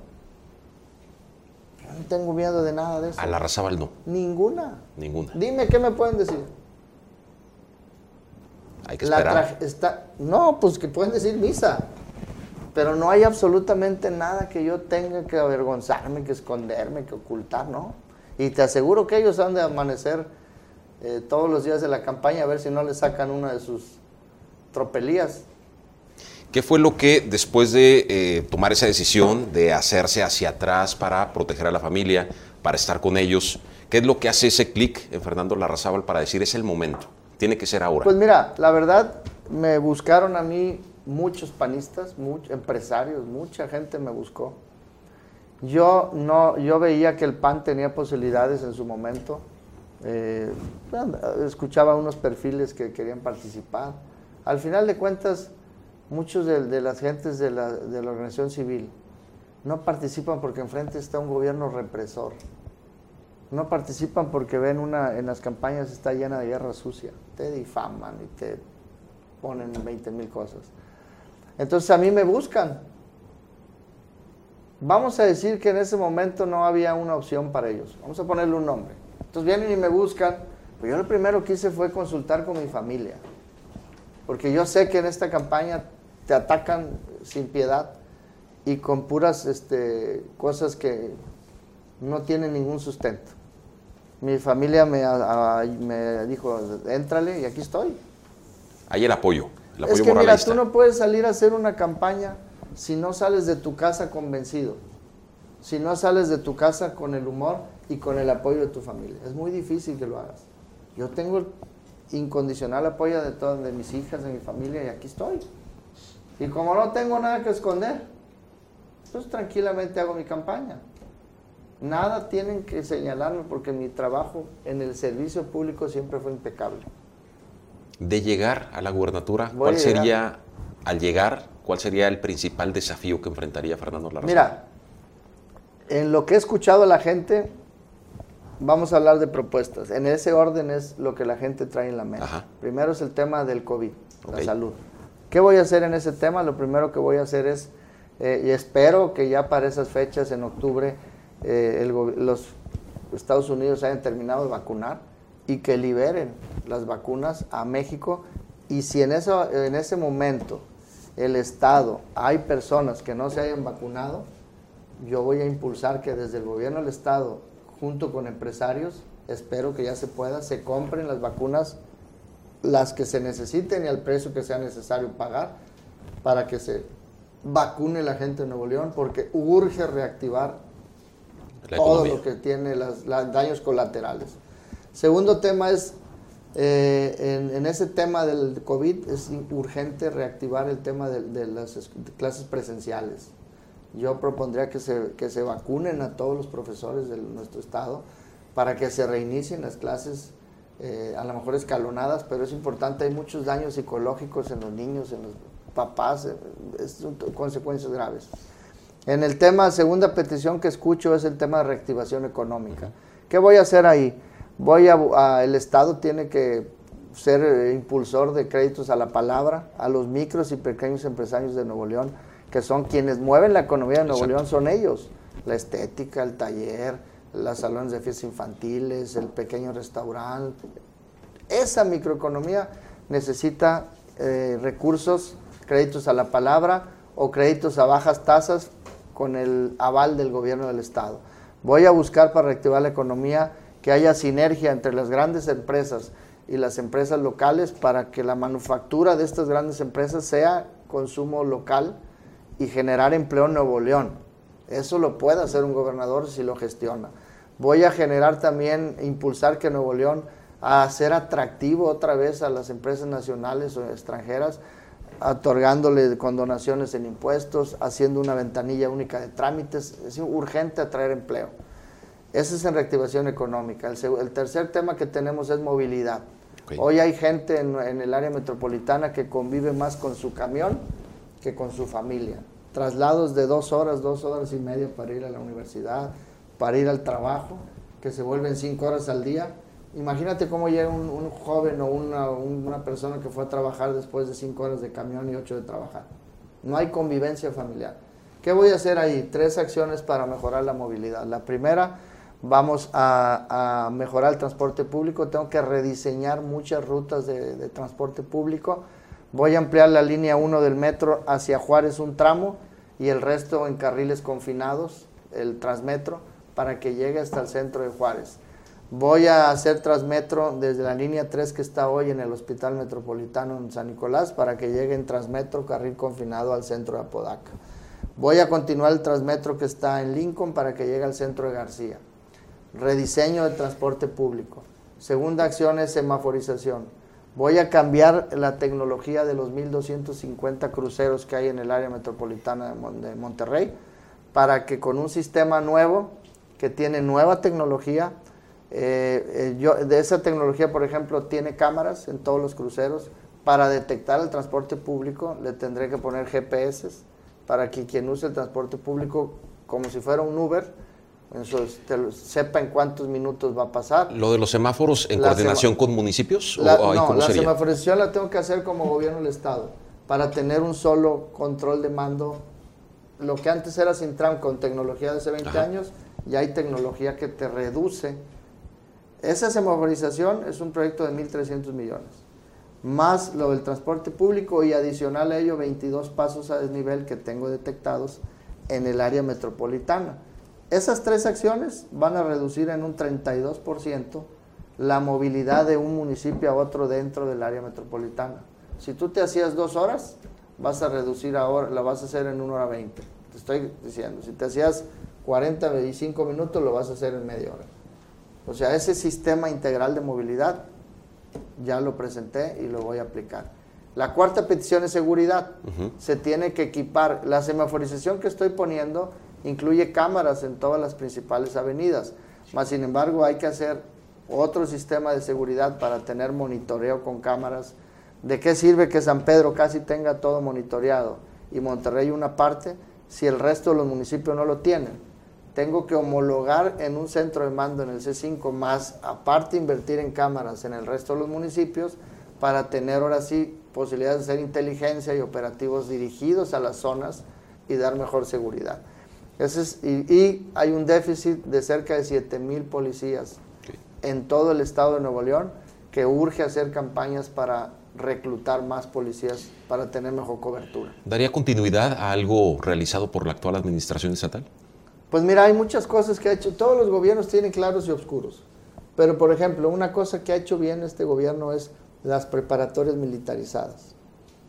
Yo no tengo miedo de nada de eso. A la Razabal no. Ninguna. Ninguna. Dime qué me pueden decir. Hay que esperar. está, no, pues que pueden decir misa. Pero no hay absolutamente nada que yo tenga que avergonzarme, que esconderme, que ocultar, ¿no? Y te aseguro que ellos han de amanecer eh, todos los días de la campaña a ver si no le sacan una de sus tropelías. ¿Qué fue lo que después de eh, tomar esa decisión de hacerse hacia atrás para proteger a la familia, para estar con ellos, qué es lo que hace ese clic en Fernando Larrazábal para decir es el momento, tiene que ser ahora? Pues mira, la verdad me buscaron a mí muchos panistas, muchos empresarios, mucha gente me buscó. Yo, no, yo veía que el PAN tenía posibilidades en su momento. Eh, escuchaba unos perfiles que querían participar. Al final de cuentas, muchos de, las gentes de la, organización civil no participan porque enfrente está un gobierno represor. No participan porque ven una, en las campañas está llena de guerra sucia. Te difaman y te ponen 20 mil cosas. Entonces a mí me buscan. Vamos a decir que en ese momento no había una opción para ellos. Vamos a ponerle un nombre. Entonces vienen y me buscan. Pues yo lo primero que hice fue consultar con mi familia. Porque yo sé que en esta campaña te atacan sin piedad y con puras este, cosas que no tienen ningún sustento. Mi familia me, me dijo, éntrale y aquí estoy. Hay el apoyo es que mira, tú no puedes salir a hacer una campaña si no sales de tu casa convencido, si no sales de tu casa con el humor y con el apoyo de tu familia. Es muy difícil que lo hagas. Yo tengo el incondicional apoyo de todas de mis hijas, de mi familia y aquí estoy. Y como no tengo nada que esconder, pues tranquilamente hago mi campaña. Nada tienen que señalarme porque mi trabajo en el servicio público siempre fue impecable de llegar a la gubernatura, ¿cuál sería, al llegar, cuál sería el principal desafío que enfrentaría Fernando Larrazábal? Mira, en lo que he escuchado a la gente, vamos a hablar de propuestas. En ese orden es lo que la gente trae en la mente. Primero es el tema del COVID, la salud. ¿Qué voy a hacer en ese tema? Lo primero que voy a hacer es, eh, y espero que ya para esas fechas, en octubre, eh, los Estados Unidos hayan terminado de vacunar y que liberen las vacunas a México y si en, eso, en ese momento el Estado hay personas que no se hayan vacunado, yo voy a impulsar que desde el gobierno del Estado, junto con empresarios, espero que ya se pueda, se compren las vacunas, las que se necesiten y al precio que sea necesario pagar, para que se vacune la gente de Nuevo León, porque urge reactivar todo lo que tiene los daños colaterales. Segundo tema es, eh, en, ese tema del COVID es urgente reactivar el tema de, las clases presenciales. yo propondría que se, que se vacunen a todos los profesores de nuestro estado para que se reinicien las clases, eh, a lo mejor escalonadas, pero es importante, hay muchos daños psicológicos en los niños, en los papás, eh, es, consecuencias graves. En el tema, segunda petición que escucho es el tema de reactivación económica. ¿Qué voy a hacer ahí? Voy a, el Estado tiene que ser eh, impulsor de créditos a la palabra, a los micros y pequeños empresarios de Nuevo León, que son quienes mueven la economía de Nuevo León, son ellos. La estética, el taller, los salones de fiestas infantiles, el pequeño restaurante. Esa microeconomía necesita eh, recursos, créditos a la palabra o créditos a bajas tasas con el aval del gobierno del Estado. Voy a buscar para reactivar la economía que haya sinergia entre las grandes empresas y las empresas locales para que la manufactura de estas grandes empresas sea consumo local y generar empleo en Nuevo León. Eso lo puede hacer un gobernador si lo gestiona. Voy a generar también, impulsar que Nuevo León a ser atractivo otra vez a las empresas nacionales o extranjeras, otorgándole condonaciones en impuestos, haciendo una ventanilla única de trámites. Es urgente atraer empleo. Esa es en reactivación económica. El, tercer tema que tenemos es movilidad. Hoy hay gente en, el área metropolitana que convive más con su camión que con su familia. Traslados de dos horas, dos horas y media para ir a la universidad, para ir al trabajo, que se vuelven cinco horas al día. Imagínate cómo llega un, joven o una, una, persona que fue a trabajar después de cinco horas de camión y ocho de trabajar. No hay convivencia familiar. ¿Qué voy a hacer ahí? Tres acciones para mejorar la movilidad. La primera, vamos a, mejorar el transporte público, tengo que rediseñar muchas rutas de, transporte público, voy a ampliar la línea 1 del metro hacia Juárez un tramo y el resto en carriles confinados, el transmetro, para que llegue hasta el centro de Juárez. Voy a hacer transmetro desde la línea 3 que está hoy en el Hospital Metropolitano en San Nicolás para que llegue en transmetro carril confinado al centro de Apodaca. Voy a continuar el transmetro que está en Lincoln para que llegue al centro de García rediseño del transporte público. Segunda acción es semaforización. Voy a cambiar la tecnología de los 1.250 cruceros que hay en el área metropolitana de Monterrey para que con un sistema nuevo que tiene nueva tecnología, eh, eh, de esa tecnología, por ejemplo, tiene cámaras en todos los cruceros. Para detectar el transporte público le tendré que poner GPS para que quien use el transporte público como si fuera un Uber, sepa en cuántos minutos va a pasar. ¿Lo de los semáforos en coordinación con municipios? La, no, la semaforización la tengo que hacer como gobierno del Estado, para tener un solo control de mando. Lo que antes era Sintram con tecnología de hace 20 años, ya hay tecnología que te reduce. Esa semaforización es un proyecto de 1.300 millones, más lo del transporte público y adicional a ello 22 pasos a desnivel que tengo detectados en el área metropolitana esas tres acciones van a reducir en un 32% la movilidad de un municipio a otro dentro del área metropolitana. Si tú te hacías dos horas, vas a reducir ahora, la vas a hacer en una hora 20. Te estoy diciendo, si te hacías 40, 25 minutos, lo vas a hacer en media hora. O sea, ese sistema integral de movilidad ya lo presenté y lo voy a aplicar. La cuarta petición es seguridad. Se tiene que equipar. La semaforización que estoy poniendo incluye cámaras en todas las principales avenidas. Más sin embargo, hay que hacer otro sistema de seguridad para tener monitoreo con cámaras. ¿De qué sirve que San Pedro casi tenga todo monitoreado y Monterrey una parte si el resto de los municipios no lo tienen? Tengo que homologar en un centro de mando en el C5 más, aparte invertir en cámaras en el resto de los municipios para tener ahora sí posibilidades de hacer inteligencia y operativos dirigidos a las zonas y dar mejor seguridad y, hay un déficit de cerca de 7 mil policías en todo el estado de Nuevo León que urge hacer campañas para reclutar más policías para tener mejor cobertura. ¿Daría continuidad a algo realizado por la actual administración estatal? Pues mira, hay muchas cosas que ha hecho. Todos los gobiernos tienen claros y oscuros. Pero, por ejemplo, una cosa que ha hecho bien este gobierno es las preparatorias militarizadas.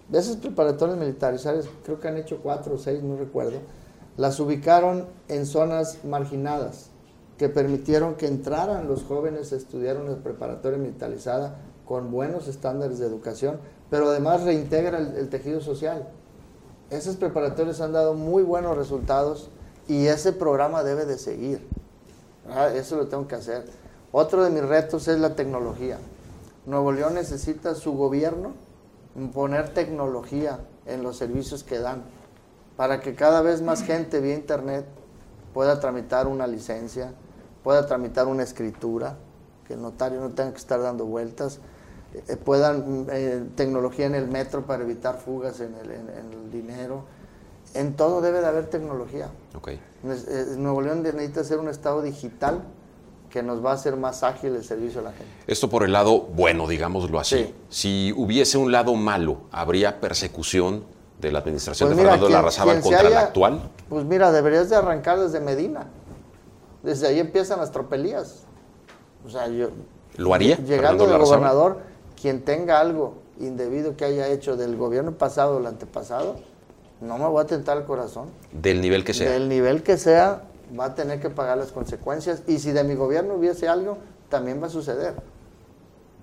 De esas preparatorias militarizadas, creo que han hecho cuatro o seis, no recuerdo las ubicaron en zonas marginadas que permitieron que entraran los jóvenes a estudiar una preparatoria militarizada con buenos estándares de educación, pero además reintegra el, tejido social. Esas preparatorias han dado muy buenos resultados y ese programa debe de seguir. Ah, eso lo tengo que hacer. Otro de mis retos es la tecnología. Nuevo León necesita su gobierno poner tecnología en los servicios que dan para que cada vez más gente vía internet pueda tramitar una licencia, pueda tramitar una escritura, que el notario no tenga que estar dando vueltas, eh, puedan eh, tecnología en el metro para evitar fugas en el, en el, dinero. En todo debe de haber tecnología. Okay. Nuevo León necesita ser un estado digital que nos va a hacer más ágil el servicio a la gente. Esto por el lado bueno, digámoslo así. Si hubiese un lado malo, ¿habría persecución de la administración pues de Fernando Larrazábal contra la actual? Pues mira, deberías de arrancar desde Medina. Desde ahí empiezan las tropelías. O sea, yo... ¿Lo haría? Llegando el gobernador, quien tenga algo indebido que haya hecho del gobierno pasado o el antepasado, no me voy a tentar el corazón. Del nivel que sea. Del nivel que sea, va a tener que pagar las consecuencias y si de mi gobierno hubiese algo, también va a suceder.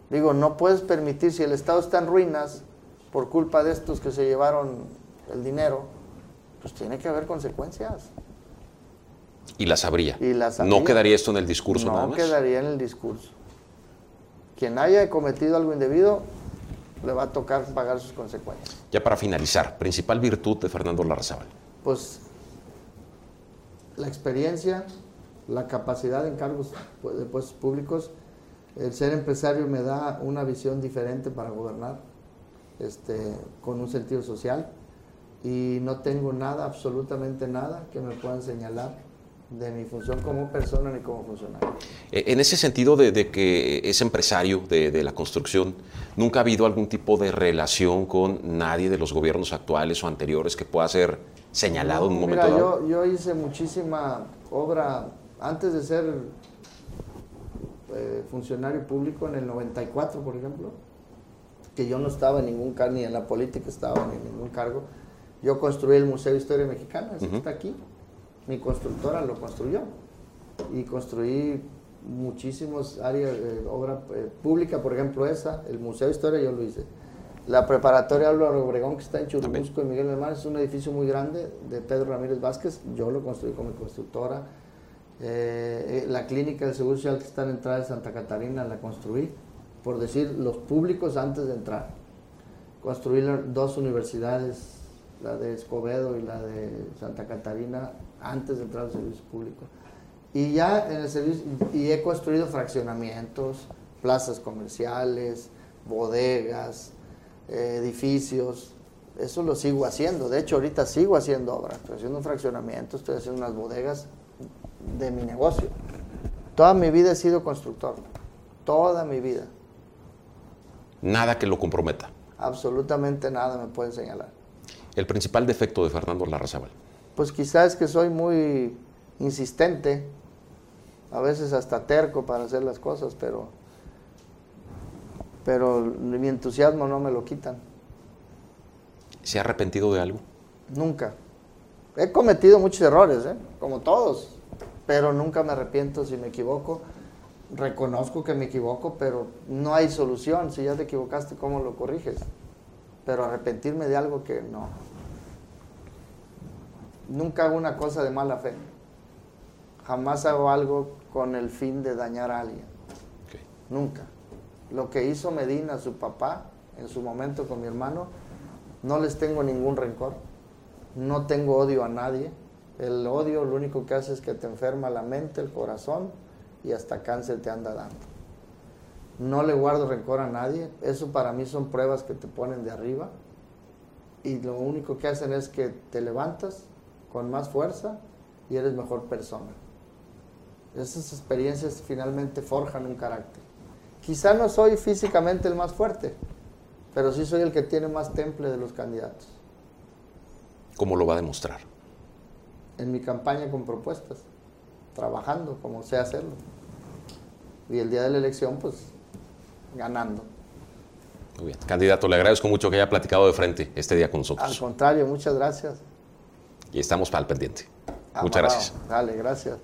Digo, no puedes permitir, si el Estado está en ruinas por culpa de estos que se llevaron el dinero, pues tiene que haber consecuencias. Y las habría. Y las No quedaría esto en el discurso no nada más. No quedaría en el discurso. Quien haya cometido algo indebido le va a tocar pagar sus consecuencias. Ya para finalizar, principal virtud de Fernando Larrazábal. Pues la experiencia, la capacidad en cargos de puestos públicos. El ser empresario me da una visión diferente para gobernar, este, con un sentido social. Y no tengo nada, absolutamente nada, que me puedan señalar de mi función como persona ni como funcionario. Eh, en ese sentido de, que es empresario de, la construcción, ¿nunca ha habido algún tipo de relación con nadie de los gobiernos actuales o anteriores que pueda ser señalado en un momento mira, Yo, yo hice muchísima obra antes de ser eh, funcionario público en el 94, por ejemplo, que yo no estaba en ningún cargo, ni en la política estaba ni en ningún cargo. Yo construí el Museo de Historia Mexicana, ese que está aquí. Mi constructora lo construyó. Y construí muchísimas áreas de obra eh, pública, por ejemplo esa, el Museo de Historia yo lo hice. La preparatoria Álvaro Obregón, que está en Churubusco y Miguel Alemán, es un edificio muy grande de Pedro Ramírez Vázquez. Yo lo construí con mi constructora. Eh, eh, la clínica del Seguro Social que está en la entrada de Santa Catarina la construí, por decir, los públicos antes de entrar. Construí dos universidades, la de Escobedo y la de Santa Catarina, antes de entrar al servicio público. Y ya en el servicio, y he construido fraccionamientos, plazas comerciales, bodegas, edificios, eso lo sigo haciendo. De hecho, ahorita sigo haciendo obras. Estoy haciendo un fraccionamiento, estoy haciendo unas bodegas de mi negocio. Toda mi vida he sido constructor. Toda mi vida. Nada que lo comprometa. Absolutamente nada me puede señalar. El principal defecto de Fernando Larrazábal. Pues quizás es que soy muy insistente, a veces hasta terco para hacer las cosas, pero pero mi entusiasmo no me lo quitan. ¿Se ha arrepentido de algo? Nunca. He cometido muchos errores, ¿eh? como todos, pero nunca me arrepiento si me equivoco. Reconozco que me equivoco, pero no hay solución. Si ya te equivocaste, ¿cómo lo corriges? Pero arrepentirme de algo que no. Nunca hago una cosa de mala fe. Jamás hago algo con el fin de dañar a alguien. Nunca lo que hizo Medina, su papá, en su momento con mi hermano, no les tengo ningún rencor, no tengo odio a nadie. El odio lo único que hace es que te enferma la mente, el corazón y hasta cáncer te anda dando. No le guardo rencor a nadie, eso para mí son pruebas que te ponen de arriba y lo único que hacen es que te levantas con más fuerza y eres mejor persona. Esas experiencias finalmente forjan un carácter. Quizá no soy físicamente el más fuerte, pero sí soy el que tiene más temple de los candidatos. ¿Cómo lo va a demostrar? En mi campaña con propuestas, trabajando como sé hacerlo. Y el día de la elección, pues, ganando. Muy bien. Candidato, le agradezco mucho que haya platicado de frente este día con nosotros. Al contrario, muchas gracias. Y estamos para el pendiente. Muchas gracias. Dale, gracias.